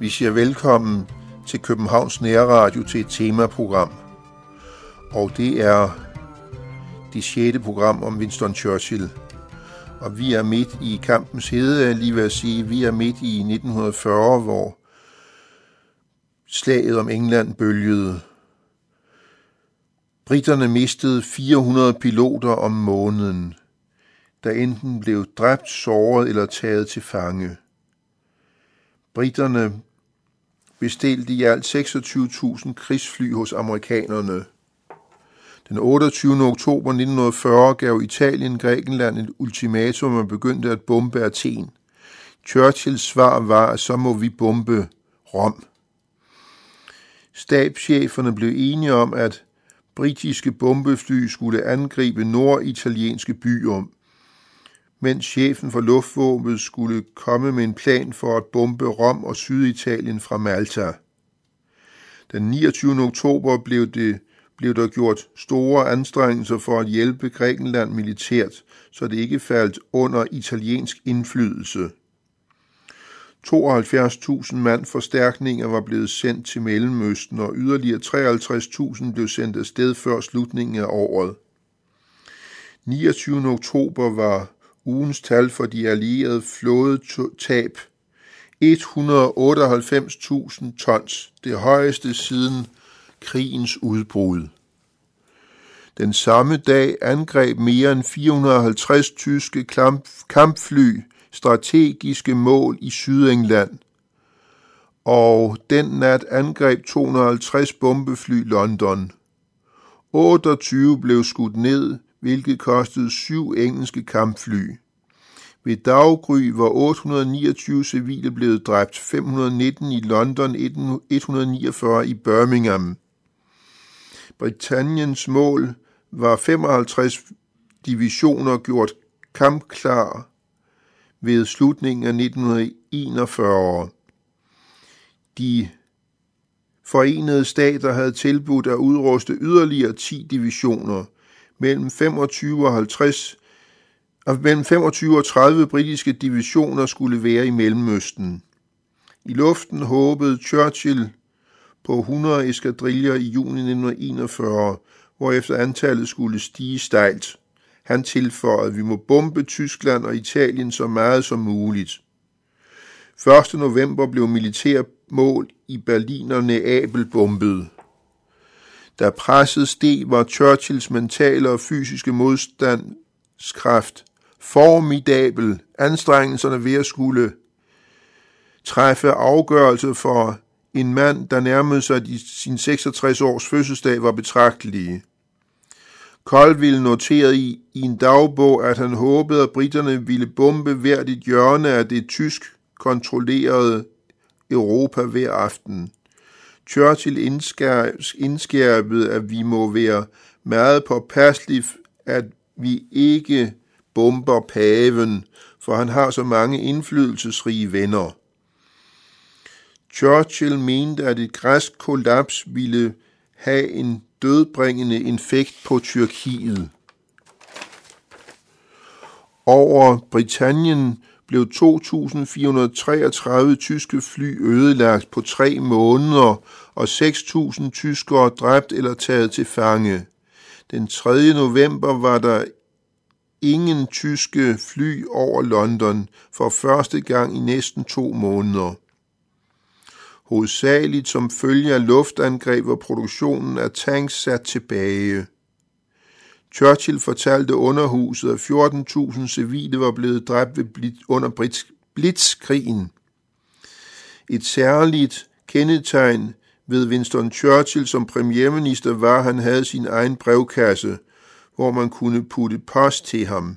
Vi siger velkommen til Københavns Nærradio til et temaprogram. Og det er det sjette program om Winston Churchill. Og vi er midt i kampens hede, lige ved at sige, vi er midt i 1940, hvor slaget om England bølgede. Britterne mistede 400 piloter om måneden, der enten blev dræbt, såret eller taget til fange. Britterne bestilte i alt 26.000 krigsfly hos amerikanerne. Den 28. oktober 1940 gav Italien Grækenland et ultimatum og begyndte at bombe Athen. Churchills svar var, at så må vi bombe Rom. Stabscheferne blev enige om, at britiske bombefly skulle angribe norditalienske byer, mens chefen for luftvåbnet skulle komme med en plan for at bombe Rom og Syditalien fra Malta. Den 29. oktober blev, det, blev der gjort store anstrengelser for at hjælpe Grækenland militært, så det ikke faldt under italiensk indflydelse. 72.000 mand forstærkninger var blevet sendt til Mellemøsten, og yderligere 53.000 blev sendt afsted før slutningen af året. 29. oktober var ugens tal for de allierede flådetab 198.000 tons, det højeste siden krigens udbrud. Den samme dag angreb mere end 450 tyske kampfly strategiske mål i Sydengland, og den nat angreb 250 bombefly London. 28 blev skudt ned, hvilket kostede syv engelske kampfly. Ved daggry var 829 civile blevet dræbt, 519 i London, 149 i Birmingham. Britanniens mål var 55 divisioner gjort kampklar ved slutningen af 1941. De forenede stater havde tilbudt at udruste yderligere 10 divisioner. Mellem 25 og 50 og mellem 25 og 30 britiske divisioner skulle være i Mellemøsten. I luften håbede Churchill på 100 eskadriller i juni 1941, hvorefter antallet skulle stige stejlt. Han tilføjede, at vi må bombe Tyskland og Italien så meget som muligt. 1. november blev militærmål i Berlin og Neapel bombet. Da presset steg, var Churchills mentale og fysiske modstandskraft formidabel. Anstrengelserne ved at skulle træffe afgørelse for en mand, der nærmede sig sin 66 års fødselsdag, var betragtelige. Colville noterede i, i en dagbog, at han håbede, at britterne ville bombe hvert et hjørne af det tysk kontrollerede Europa hver aften. Churchill indskærpede, at vi må være meget påpasselige, at vi ikke bomber paven, for han har så mange indflydelsesrige venner. Churchill mente, at et græsk kollaps ville have en dødbringende infekt på Tyrkiet. Over Britannien blev 2.433 tyske fly ødelagt på tre måneder, og 6.000 tyskere dræbt eller taget til fange. Den 3. november var der ingen tyske fly over London for første gang i næsten to måneder. Hovedsageligt som følge af luftangreb var produktionen af tanks sat tilbage. Churchill fortalte underhuset, at 14.000 civile var blevet dræbt under blitzkrigen. Et særligt kendetegn ved Winston Churchill som premierminister var, at han havde sin egen brevkasse, hvor man kunne putte post til ham.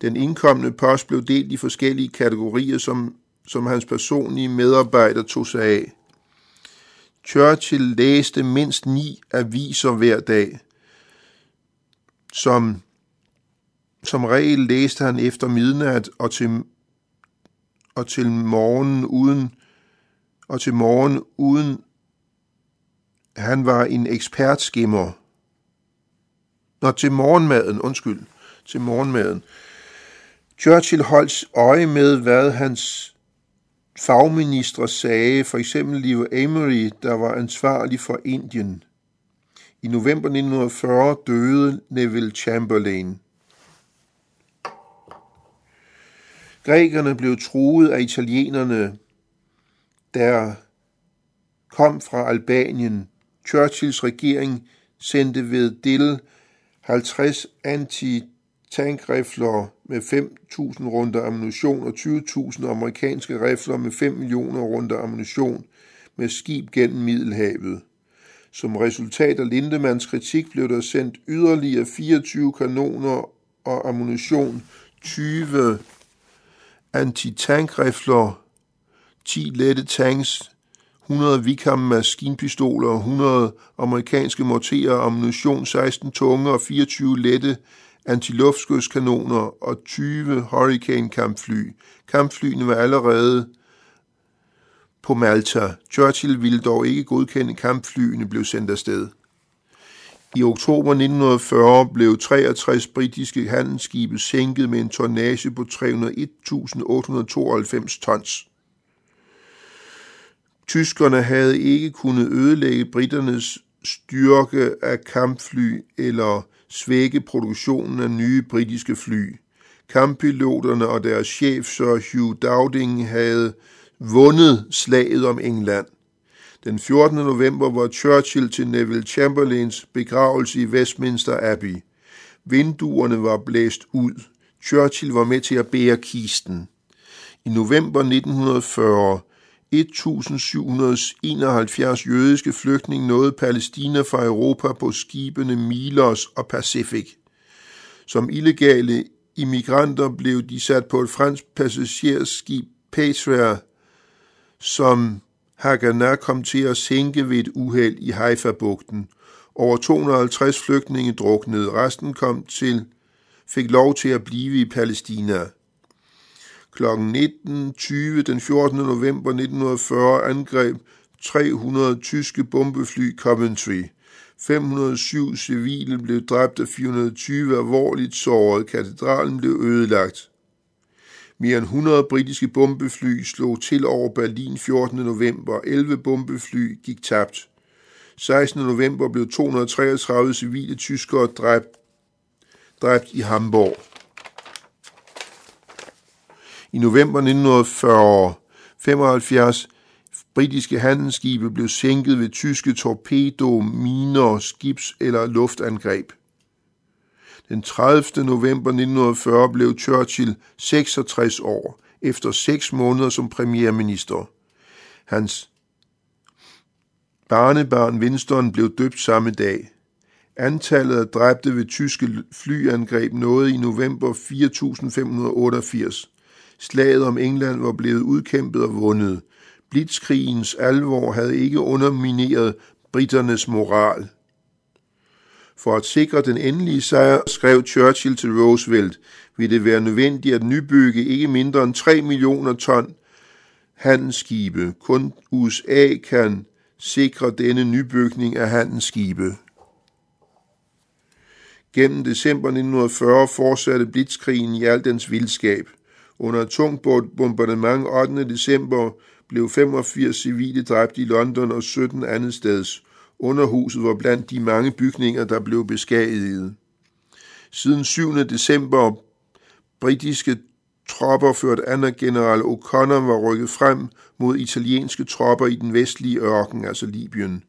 Den indkommende post blev delt i forskellige kategorier, som som hans personlige medarbejder tog sig af. Churchill læste mindst ni aviser hver dag. Som, som regel læste han efter midnat og til, og til morgen uden og til morgen uden han var en ekspertskimmer. Nå, til morgenmaden, undskyld, til morgenmaden. Churchill holdt øje med, hvad hans fagministre sagde, for eksempel Leo Amory, der var ansvarlig for Indien. I november 1940 døde Neville Chamberlain. Grækerne blev truet af italienerne, der kom fra Albanien. Churchills regering sendte ved Dill 50 anti tankrifler med 5.000 runder ammunition og 20.000 amerikanske rifler med 5 millioner runder ammunition med skib gennem Middelhavet. Som resultat af Lindemanns kritik blev der sendt yderligere 24 kanoner og ammunition, 20 antitankrifler, 10 lette tanks, 100 Vikam maskinpistoler, 100 amerikanske morterer, ammunition, 16 tunge og 24 lette antiluftskytskanoner og 20 Hurricane kampfly. Kampflyene var allerede på Malta. Churchill ville dog ikke godkende kampflyene blev sendt afsted. I oktober 1940 blev 63 britiske handelsskibe sænket med en tonnage på 301.892 tons. Tyskerne havde ikke kunnet ødelægge britternes styrke af kampfly eller svække produktionen af nye britiske fly. Kamppiloterne og deres chef Sir Hugh Dowding havde vundet slaget om England. Den 14. november var Churchill til Neville Chamberlains begravelse i Westminster Abbey. Vinduerne var blæst ud. Churchill var med til at bære kisten. I november 1940 1771 jødiske flygtninge nåede Palæstina fra Europa på skibene Milos og Pacific. Som illegale immigranter blev de sat på et fransk passagerskib Patria, som Haganah kom til at sænke ved et uheld i Haifa-bugten. Over 250 flygtninge druknede. Resten kom til, fik lov til at blive i Palæstina. Kl. 19.20 den 14. november 1940 angreb 300 tyske bombefly Coventry. 507 civile blev dræbt og 420 alvorligt såret. Katedralen blev ødelagt. Mere end 100 britiske bombefly slog til over Berlin 14. november. 11 bombefly gik tabt. 16. november blev 233 civile tyskere dræbt, dræbt i Hamburg. I november 1940 75 britiske handelsskibe blev sænket ved tyske torpedo, miner, skibs- eller luftangreb. Den 30. november 1940 blev Churchill 66 år, efter seks måneder som premierminister. Hans barnebarn Winston blev døbt samme dag. Antallet af dræbte ved tyske flyangreb nåede i november 4.588. Slaget om England var blevet udkæmpet og vundet. Blitzkrigens alvor havde ikke undermineret britternes moral. For at sikre den endelige sejr, skrev Churchill til Roosevelt, vil det være nødvendigt at nybygge ikke mindre end 3 millioner ton handelsskibe. Kun USA kan sikre denne nybygning af handelsskibe. Gennem december 1940 fortsatte blitzkrigen i al dens vildskab. Under tung tungt bombardement 8. december blev 85 civile dræbt i London og 17 andet steds. Underhuset var blandt de mange bygninger, der blev beskadiget. Siden 7. december britiske tropper ført af general O'Connor var rykket frem mod italienske tropper i den vestlige ørken, altså Libyen.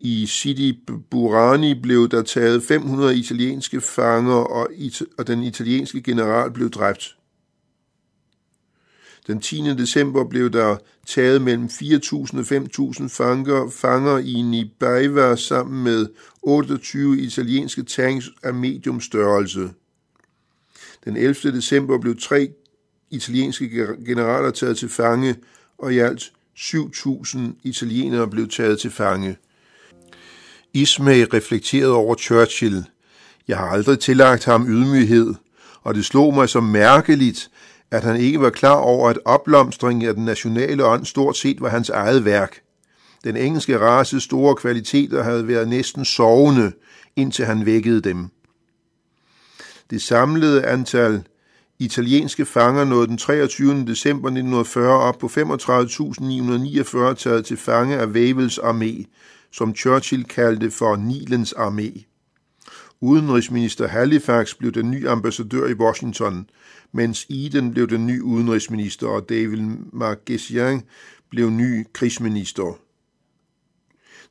I Sidi Burani blev der taget 500 italienske fanger, og, it- og den italienske general blev dræbt. Den 10. december blev der taget mellem 4.000 og 5.000 fanger, fanger i Nibaiva sammen med 28 italienske tanks af medium størrelse. Den 11. december blev tre italienske generaler taget til fange, og i alt 7.000 italienere blev taget til fange. Ismay reflekterede over Churchill. Jeg har aldrig tillagt ham ydmyghed, og det slog mig som mærkeligt, at han ikke var klar over, at opblomstringen af den nationale ånd stort set var hans eget værk. Den engelske races store kvaliteter havde været næsten sovende, indtil han vækkede dem. Det samlede antal italienske fanger nåede den 23. december 1940 op på 35.949 taget til fange af Wavels armé, som Churchill kaldte for Nilens armé. Udenrigsminister Halifax blev den nye ambassadør i Washington, mens Eden blev den nye udenrigsminister, og David Marquesian blev ny krigsminister.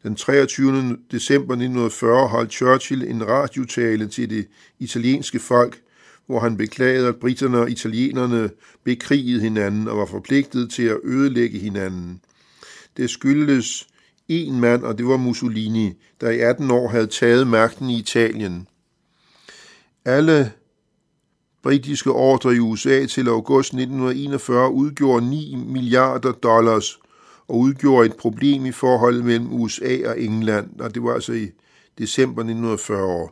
Den 23. december 1940 holdt Churchill en radiotale til det italienske folk, hvor han beklagede, at britterne og italienerne bekrigede hinanden og var forpligtet til at ødelægge hinanden. Det skyldes en mand, og det var Mussolini, der i 18 år havde taget magten i Italien. Alle britiske ordre i USA til august 1941 udgjorde 9 milliarder dollars og udgjorde et problem i forholdet mellem USA og England, og det var altså i december 1940.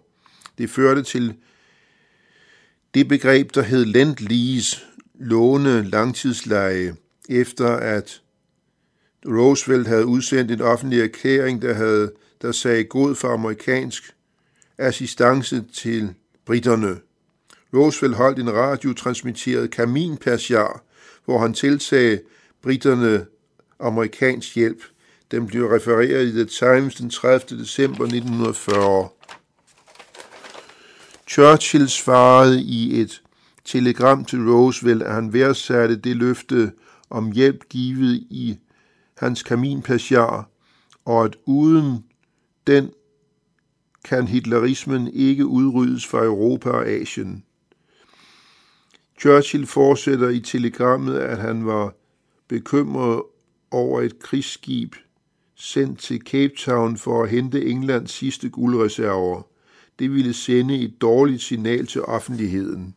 Det førte til det begreb, der hed Lend-Lease, låne langtidsleje, efter at Roosevelt havde udsendt en offentlig erklæring, der, havde, der sagde god for amerikansk assistance til britterne. Roosevelt holdt en radiotransmitteret kaminpassiar, hvor han tilsagde britterne amerikansk hjælp. Den blev refereret i The Times den 30. december 1940. Churchill svarede i et telegram til Roosevelt, at han værdsatte det løfte om hjælp givet i hans kaminpassiar, og at uden den kan hitlerismen ikke udryddes fra Europa og Asien. Churchill fortsætter i telegrammet, at han var bekymret over et krigsskib sendt til Cape Town for at hente Englands sidste guldreserver. Det ville sende et dårligt signal til offentligheden.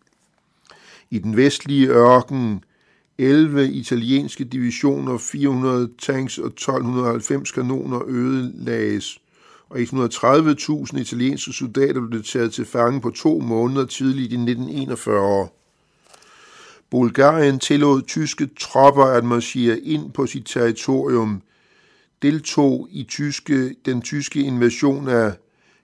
I den vestlige ørken 11 italienske divisioner, 400 tanks og 1290 kanoner ødelagdes, og 130.000 italienske soldater blev taget til fange på to måneder tidligt i 1941. Bulgarien tillod tyske tropper at marchere ind på sit territorium, deltog i tyske, den tyske invasion af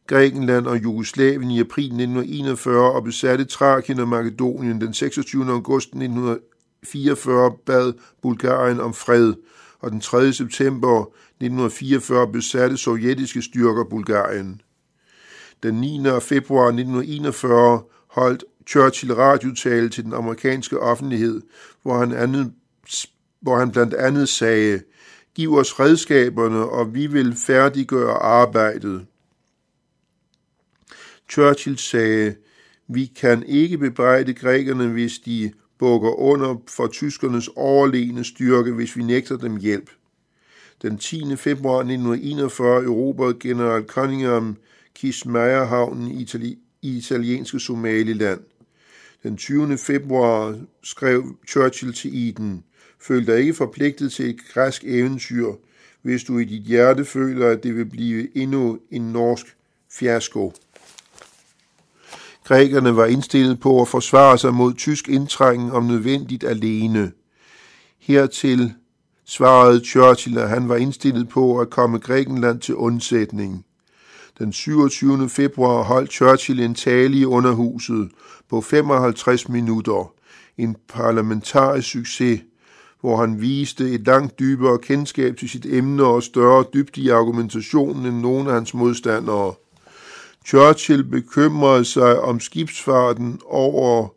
Grækenland og Jugoslavien i april 1941 og besatte Trakien og Makedonien den 26. august 1941 1944 bad Bulgarien om fred, og den 3. september 1944 besatte sovjetiske styrker Bulgarien. Den 9. februar 1941 holdt Churchill radiotale til den amerikanske offentlighed, hvor han, andet, hvor han blandt andet sagde, Giv os redskaberne, og vi vil færdiggøre arbejdet. Churchill sagde, vi kan ikke bebrejde grækerne, hvis de bukker under for tyskernes overlegne styrke, hvis vi nægter dem hjælp. Den 10. februar 1941 erobrede general Cunningham Kismayer-havnen i, Itali- i italienske Somaliland. Den 20. februar skrev Churchill til Eden, Føl dig ikke forpligtet til et græsk eventyr, hvis du i dit hjerte føler, at det vil blive endnu en norsk fiasko. Grækerne var indstillet på at forsvare sig mod tysk indtrængen om nødvendigt alene. Hertil svarede Churchill, at han var indstillet på at komme Grækenland til undsætning. Den 27. februar holdt Churchill en tale i underhuset på 55 minutter. En parlamentarisk succes, hvor han viste et langt dybere kendskab til sit emne og større dybde i argumentationen end nogen af hans modstandere. Churchill bekymrede sig om skibsfarten over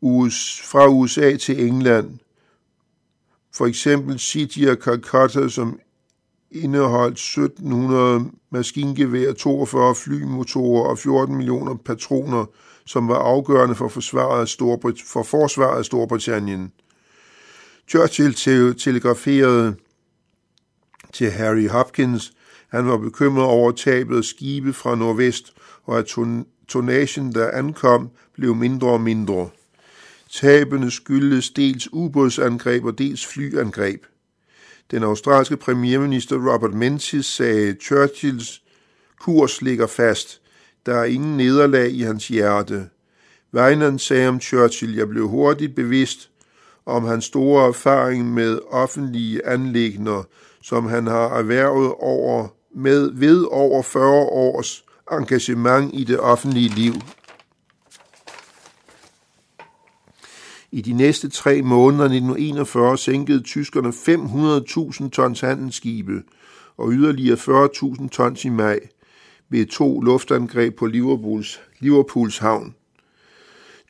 US, fra USA til England. For eksempel City og Calcutta, som indeholdt 1700 maskingevær, 42 flymotorer og 14 millioner patroner, som var afgørende for forsvaret af, Storbrit- for forsvaret af Storbritannien. Churchill telegraferede til Harry Hopkins, han var bekymret over tabet af skibe fra nordvest, og at tonagen, der ankom, blev mindre og mindre. Tabene skyldes dels ubådsangreb og dels flyangreb. Den australske premierminister Robert Menzies sagde, Churchills kurs ligger fast. Der er ingen nederlag i hans hjerte. Vejnand sagde om Churchill, jeg blev hurtigt bevidst om hans store erfaring med offentlige anlægner, som han har erhvervet over, med ved over 40 års engagement i det offentlige liv. I de næste tre måneder 1941 sænkede tyskerne 500.000 tons handelsskibe og yderligere 40.000 tons i maj ved to luftangreb på Liverpools, Liverpools havn.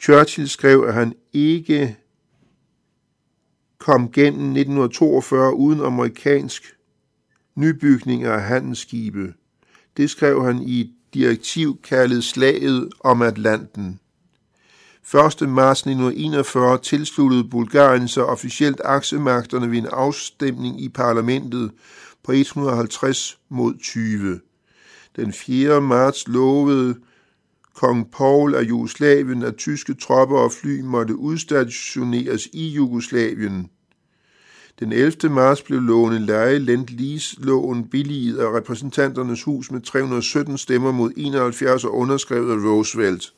Churchill skrev, at han ikke kom gennem 1942 uden amerikansk nybygning af handelsskibe. Det skrev han i et direktiv kaldet Slaget om Atlanten. 1. marts 1941 tilsluttede Bulgarien sig officielt aksemagterne ved en afstemning i parlamentet på 150 mod 20. Den 4. marts lovede kong Paul af Jugoslavien, at tyske tropper og fly måtte udstationeres i Jugoslavien. Den 11. marts blev låne leje lent lease loven billiget af repræsentanternes hus med 317 stemmer mod 71 og underskrevet af Roosevelt.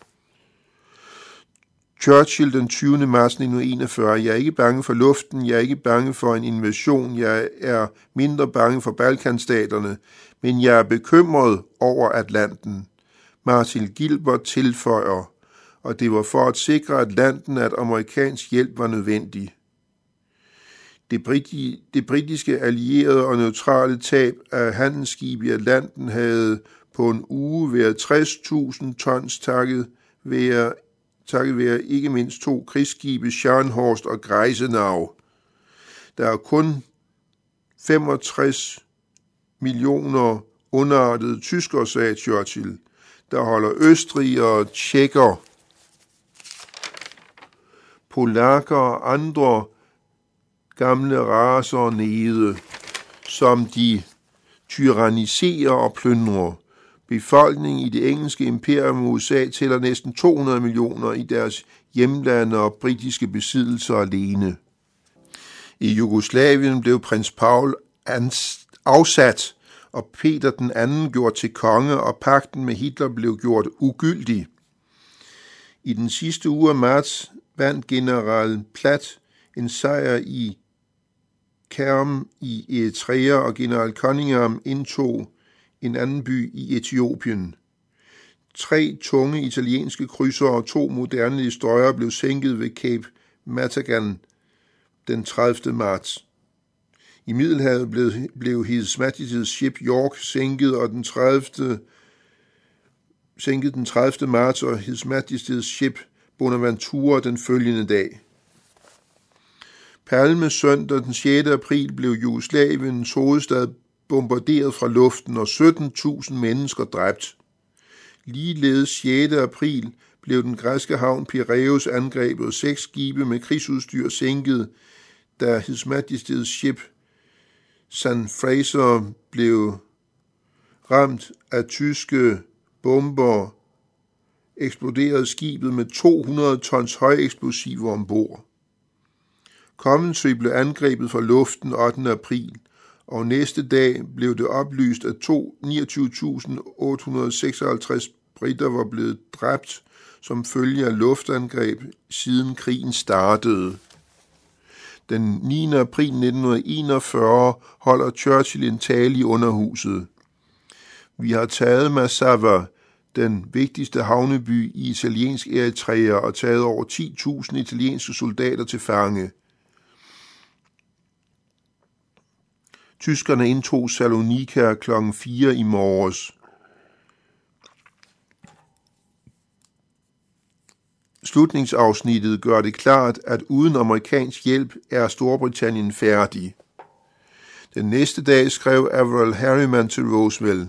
Churchill den 20. marts 1941. Jeg er ikke bange for luften, jeg er ikke bange for en invasion, jeg er mindre bange for Balkanstaterne, men jeg er bekymret over Atlanten. Martin Gilbert tilføjer, og det var for at sikre Atlanten, at amerikansk hjælp var nødvendig. Det, briti, det britiske allierede og neutrale tab af handelsskib i Atlanten havde på en uge været 60.000 tons takket være, takket være ikke mindst to krigsskibe, Scharnhorst og Greisenau. Der er kun 65 millioner underartede tyskere, sagde Churchill, der holder Østrig og tjekker, polakker og andre gamle raser nede, som de tyranniserer og plyndrer. Befolkningen i det engelske imperium USA tæller næsten 200 millioner i deres hjemlande og britiske besiddelser alene. I Jugoslavien blev prins Paul afsat, og Peter den anden gjort til konge, og pakten med Hitler blev gjort ugyldig. I den sidste uge af marts vandt general Platt en sejr i Kerm i Eritrea, og general Cunningham indtog en anden by i Etiopien. Tre tunge italienske krydsere og to moderne destroyer blev sænket ved Cape Matagan den 30. marts. I Middelhavet blev, blev His Majesty's Ship York sænket, og den 30. sænket den 30. marts, og His Majesty's Ship Bonaventura den følgende dag. Palmesøndag den 6. april blev Jugoslaviens hovedstad bombarderet fra luften, og 17.000 mennesker dræbt. Ligeledes 6. april blev den græske havn Piraeus angrebet, og seks skibe med krigsudstyr sænket, da His Majesty's Ship San Fraser blev ramt af tyske bomber, eksploderede skibet med 200 tons højeksplosiver ombord. Coventry blev angrebet fra luften 8. april, og næste dag blev det oplyst, at 29.856 britter var blevet dræbt som følge af luftangreb, siden krigen startede. Den 9. april 1941 holder Churchill en tale i underhuset. Vi har taget Massawa, den vigtigste havneby i italiensk Eritrea, og taget over 10.000 italienske soldater til fange. Tyskerne indtog Salonika kl. 4 i morges. Slutningsafsnittet gør det klart, at uden amerikansk hjælp er Storbritannien færdig. Den næste dag skrev Averell Harriman til Roosevelt,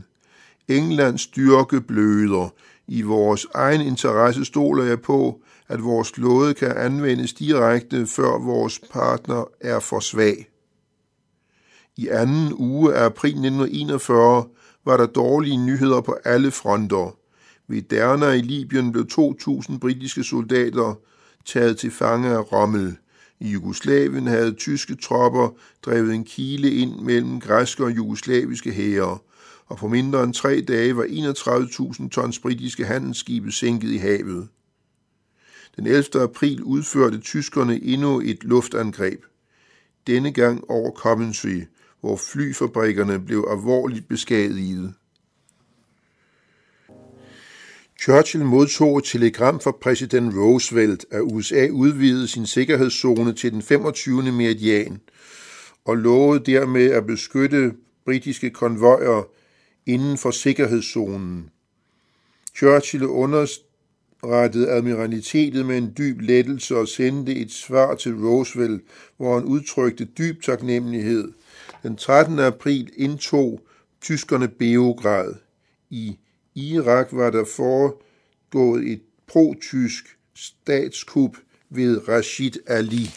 Englands styrke bløder. I vores egen interesse stoler jeg på, at vores flåde kan anvendes direkte, før vores partner er for svag. I anden uge af april 1941 var der dårlige nyheder på alle fronter. Ved Derna i Libyen blev 2.000 britiske soldater taget til fange af Rommel. I Jugoslavien havde tyske tropper drevet en kile ind mellem græske og jugoslaviske hære, og på mindre end tre dage var 31.000 tons britiske handelsskibe sænket i havet. Den 11. april udførte tyskerne endnu et luftangreb. Denne gang over Coventry, hvor flyfabrikkerne blev alvorligt beskadiget. Churchill modtog et telegram fra præsident Roosevelt, at USA udvidede sin sikkerhedszone til den 25. meridian og lovede dermed at beskytte britiske konvojer inden for sikkerhedszonen. Churchill underrettede admiralitetet med en dyb lettelse og sendte et svar til Roosevelt, hvor han udtrykte dyb taknemmelighed. Den 13. april indtog tyskerne Beograd. I Irak var der foregået et pro-tysk statskup ved Rashid Ali.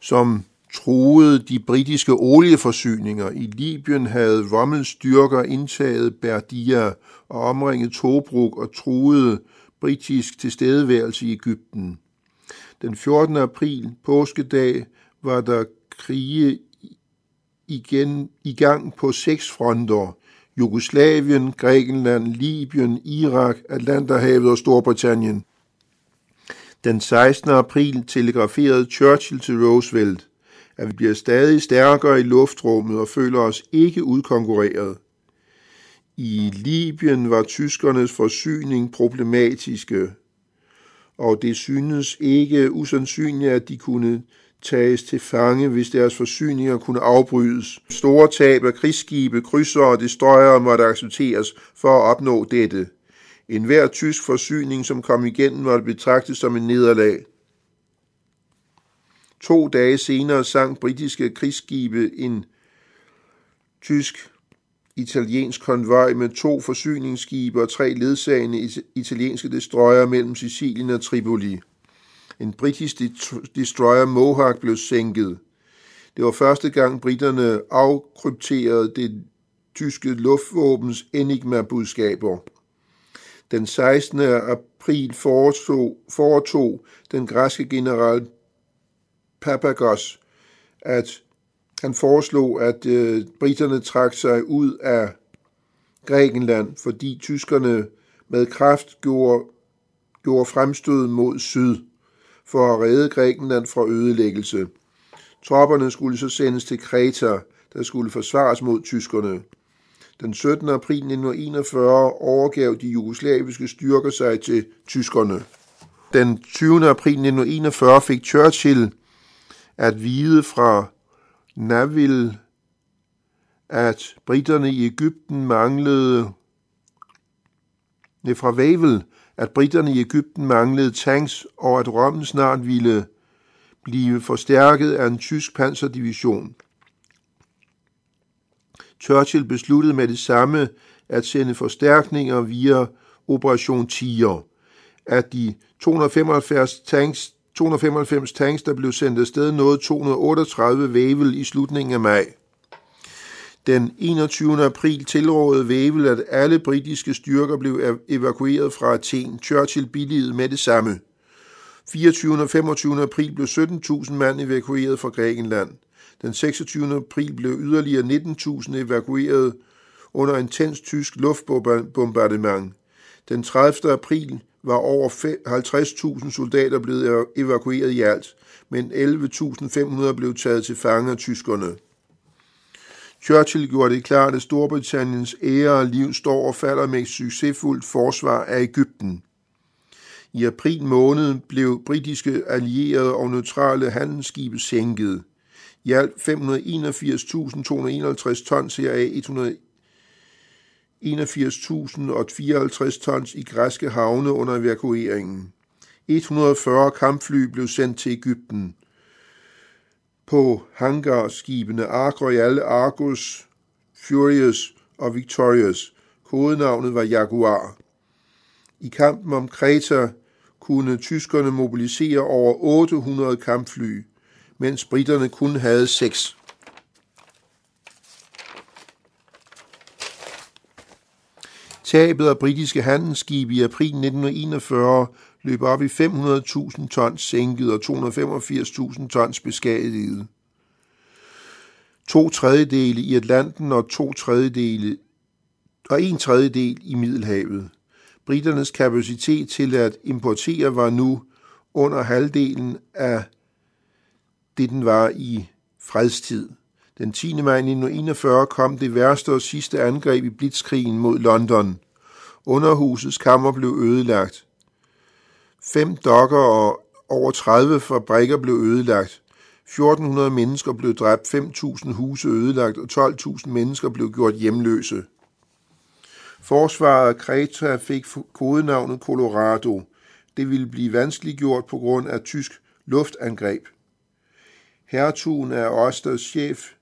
som truede de britiske olieforsyninger. I Libyen havde Rommels styrker indtaget Berdia og omringet Tobruk og troede britisk tilstedeværelse i Ægypten. Den 14. april, påskedag, var der krige igen i gang på seks fronter. Jugoslavien, Grækenland, Libyen, Irak, Atlanterhavet og Storbritannien. Den 16. april telegraferede Churchill til Roosevelt, at vi bliver stadig stærkere i luftrummet og føler os ikke udkonkurreret. I Libyen var tyskernes forsyning problematiske, og det synes ikke usandsynligt, at de kunne tages til fange, hvis deres forsyninger kunne afbrydes. Store tab af krigsskibe, krydser og destroyere måtte accepteres for at opnå dette. En hver tysk forsyning, som kom igennem, måtte betragtes som en nederlag. To dage senere sank britiske krigsskibe en tysk italiensk konvoj med to forsyningsskibe og tre ledsagende italienske destroyer mellem Sicilien og Tripoli. En britisk destroyer Mohawk blev sænket. Det var første gang britterne afkrypterede det tyske luftvåbens Enigma-budskaber. Den 16. april foretog, foretog den græske general Papagos, at han foreslog, at øh, britterne trak sig ud af Grækenland, fordi tyskerne med kraft gjorde, gjorde fremstød mod syd for at redde Grækenland fra ødelæggelse. Tropperne skulle så sendes til Kreta, der skulle forsvares mod tyskerne. Den 17. april 1941 overgav de jugoslaviske styrker sig til tyskerne. Den 20. april 1941 fik Churchill at vide fra Navil, at britterne i Ægypten manglede det fra Vavel, at britterne i Ægypten manglede tanks, og at Rommen snart ville blive forstærket af en tysk panserdivision. Churchill besluttede med det samme at sende forstærkninger via Operation Tiger. At de 275 tanks, 295 tanks, der blev sendt afsted, nåede 238 Vævel i slutningen af maj. Den 21. april tilrådede Vævel, at alle britiske styrker blev evakueret fra Athen. Churchill billigede med det samme. 24. og 25. april blev 17.000 mand evakueret fra Grækenland. Den 26. april blev yderligere 19.000 evakueret under intens tysk luftbombardement. Den 30. april var over 50.000 soldater blevet evakueret i alt, men 11.500 blev taget til fange af tyskerne. Churchill gjorde det klart, at Storbritanniens ære og liv står og falder med et succesfuldt forsvar af Ægypten. I april måned blev britiske allierede og neutrale handelsskibe sænket. I alt 581.251 tons, heraf 81.054 tons i græske havne under evakueringen. 140 kampfly blev sendt til Ægypten på hangarskibene Ark Royal, Argus, Furious og Victorious. Kodenavnet var Jaguar. I kampen om Kreta kunne tyskerne mobilisere over 800 kampfly, mens britterne kun havde 6. Tabet af britiske handelsskibe i april 1941 løb op i 500.000 tons sænket og 285.000 tons beskadiget. To tredjedele i Atlanten og to tredjedele og en tredjedel i Middelhavet. Briternes kapacitet til at importere var nu under halvdelen af det, den var i fredstid. Den 10. maj 1941 kom det værste og sidste angreb i blitzkrigen mod London. Underhusets kammer blev ødelagt. Fem dokker og over 30 fabrikker blev ødelagt. 1400 mennesker blev dræbt, 5.000 huse ødelagt og 12.000 mennesker blev gjort hjemløse. Forsvaret af Kreta fik kodenavnet Colorado. Det ville blive vanskeligt gjort på grund af tysk luftangreb. Hertugen er Osters chef,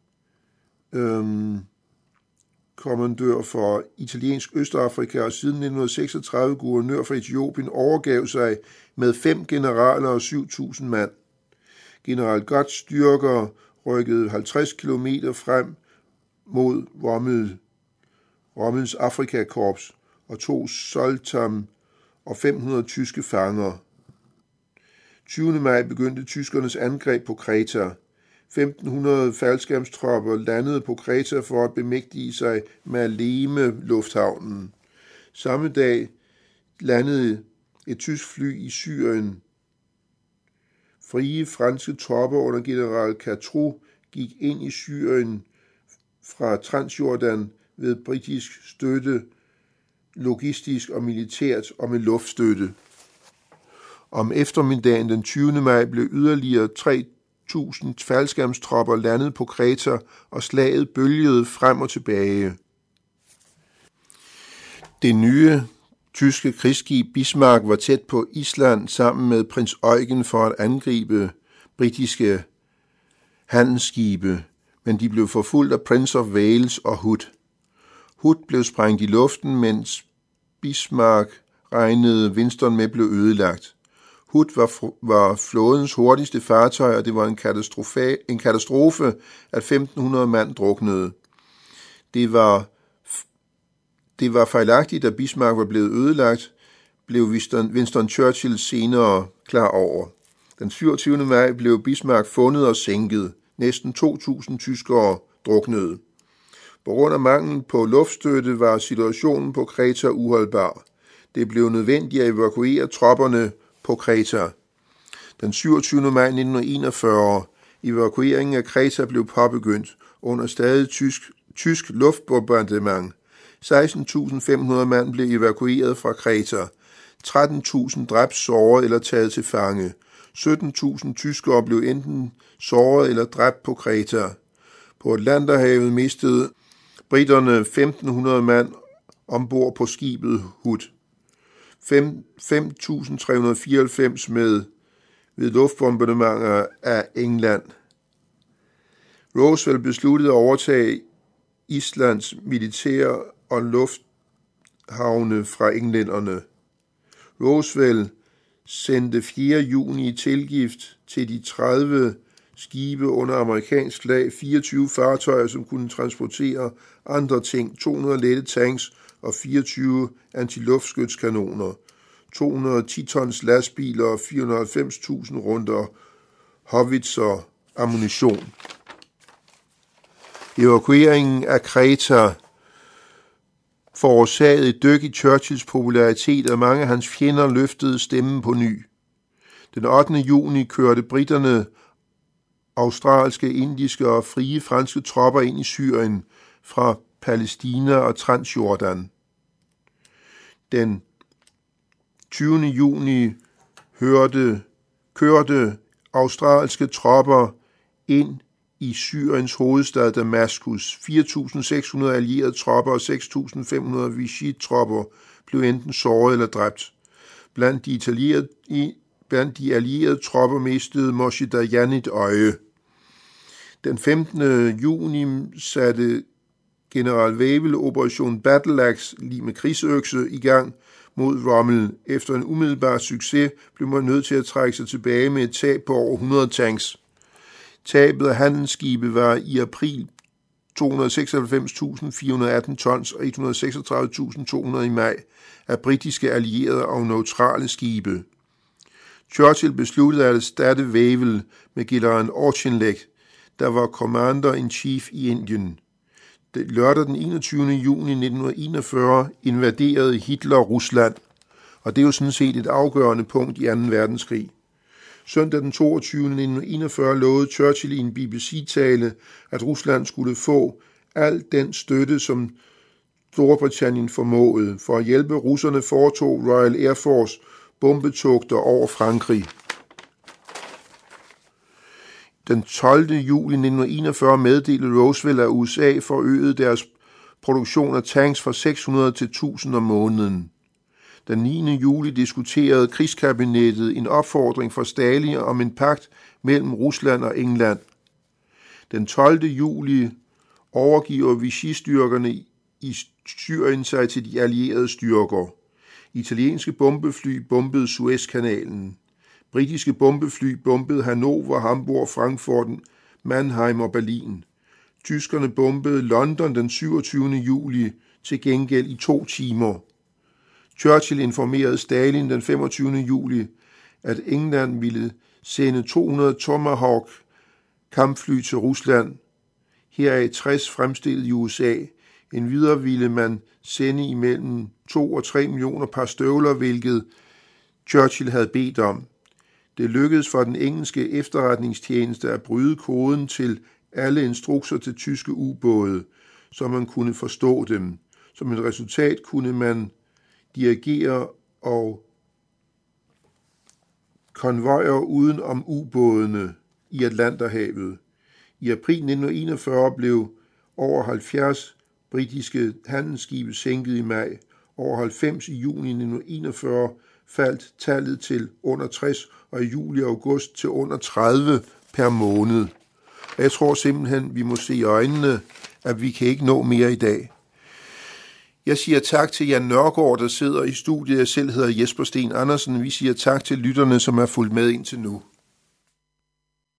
øhm, kommandør for italiensk Østafrika og siden 1936 guvernør for Etiopien overgav sig med fem generaler og 7.000 mand. General Gotts styrker rykkede 50 km frem mod Rommel, Rommels Afrikakorps og tog Soltam og 500 tyske fanger. 20. maj begyndte tyskernes angreb på Kreta. 1500 faldskærmstropper landede på Kreta for at bemægtige sig med Maleme lufthavnen. Samme dag landede et tysk fly i Syrien. Frie franske tropper under general Catrou gik ind i Syrien fra Transjordan ved britisk støtte, logistisk og militært og med luftstøtte. Om eftermiddagen den 20. maj blev yderligere 3.000 faldskærmstropper landede på Kreta, og slaget bølgede frem og tilbage. Det nye tyske krigsskib Bismarck var tæt på Island sammen med prins Eugen for at angribe britiske handelsskibe, men de blev forfulgt af Prince of Wales og Hood. Hood blev sprængt i luften, mens Bismarck regnede Winston med blev ødelagt. Hood var, var flådens hurtigste fartøj, og det var en katastrofe, en katastrofe at 1500 mand druknede. Det var, det var fejlagtigt, at Bismarck var blevet ødelagt, blev Winston, Winston Churchill senere klar over. Den 27. maj blev Bismarck fundet og sænket. Næsten 2.000 tyskere druknede. På grund af mangel på luftstøtte var situationen på Kreta uholdbar. Det blev nødvendigt at evakuere tropperne på Kreta. Den 27. maj 1941 evakueringen af Kreta blev påbegyndt under stadig tysk, tysk luftbombardement. 16.500 mand blev evakueret fra Kreta. 13.000 dræbt, såret eller taget til fange. 17.000 tyskere blev enten såret eller dræbt på Kreta. På Atlanterhavet mistede britterne 1.500 mand ombord på skibet Hud. 5.394 med ved luftbombardementer af England. Roosevelt besluttede at overtage Islands militær og lufthavne fra englænderne. Roosevelt sendte 4. juni i tilgift til de 30 skibe under amerikansk flag, 24 fartøjer, som kunne transportere andre ting, 200 lette tanks og 24 antiluftskytskanoner, 210 tons lastbiler og 490.000 runder howitzer ammunition. Evakueringen af Kreta forårsagede et dyk i Churchills popularitet, og mange af hans fjender løftede stemmen på ny. Den 8. juni kørte britterne australske, indiske og frie franske tropper ind i Syrien fra Palæstina og Transjordan. Den 20. juni hørte, kørte australske tropper ind i Syriens hovedstad Damaskus. 4.600 allierede tropper og 6.500 Vichy-tropper blev enten såret eller dræbt. Blandt de, allierede, blandt de allierede tropper mistede Moshe Dayan et øje. Den 15. juni satte general Wavell Operation Battle Axe, lige med krigsøkse, i gang mod Rommel. Efter en umiddelbar succes blev man nødt til at trække sig tilbage med et tab på over 100 tanks. Tabet af handelsskibe var i april 296.418 tons og 136.200 i maj af britiske allierede og neutrale skibe. Churchill besluttede at erstatte Wavell med general Auchinleck, der var commander-in-chief i Indien. Lørdag den 21. juni 1941 invaderede Hitler Rusland, og det er jo sådan set et afgørende punkt i 2. verdenskrig. Søndag den 22. 1941 lovede Churchill i en BBC-tale, at Rusland skulle få al den støtte, som Storbritannien formåede. For at hjælpe russerne foretog Royal Air Force bombetogter over Frankrig. Den 12. juli 1941 meddelte Roosevelt, at USA forøgede deres produktion af tanks fra 600 til 1000 om måneden. Den 9. juli diskuterede krigskabinettet en opfordring fra Stalin om en pagt mellem Rusland og England. Den 12. juli overgiver Vichy-styrkerne i Syrien sig til de allierede styrker. Italienske bombefly bombede Suezkanalen. Britiske bombefly bombede Hannover, Hamburg, Frankfurt, Mannheim og Berlin. Tyskerne bombede London den 27. juli til gengæld i to timer. Churchill informerede Stalin den 25. juli, at England ville sende 200 Tomahawk kampfly til Rusland, heraf 60 fremstillet i USA. En videre ville man sende imellem 2 og 3 millioner par støvler, hvilket Churchill havde bedt om. Det lykkedes for den engelske efterretningstjeneste at bryde koden til alle instrukser til tyske ubåde, så man kunne forstå dem. Som et resultat kunne man dirigere og konvojer uden om ubådene i Atlanterhavet. I april 1941 blev over 70 britiske handelsskibe sænket i maj. Over 90 i juni 1941 faldt tallet til under 60, og i juli og august til under 30 per måned. Og Jeg tror simpelthen, vi må se i øjnene, at vi kan ikke nå mere i dag. Jeg siger tak til Jan Nørgaard, der sidder i studiet. Jeg selv hedder Jesper Sten Andersen. Vi siger tak til lytterne, som er fulgt med indtil nu.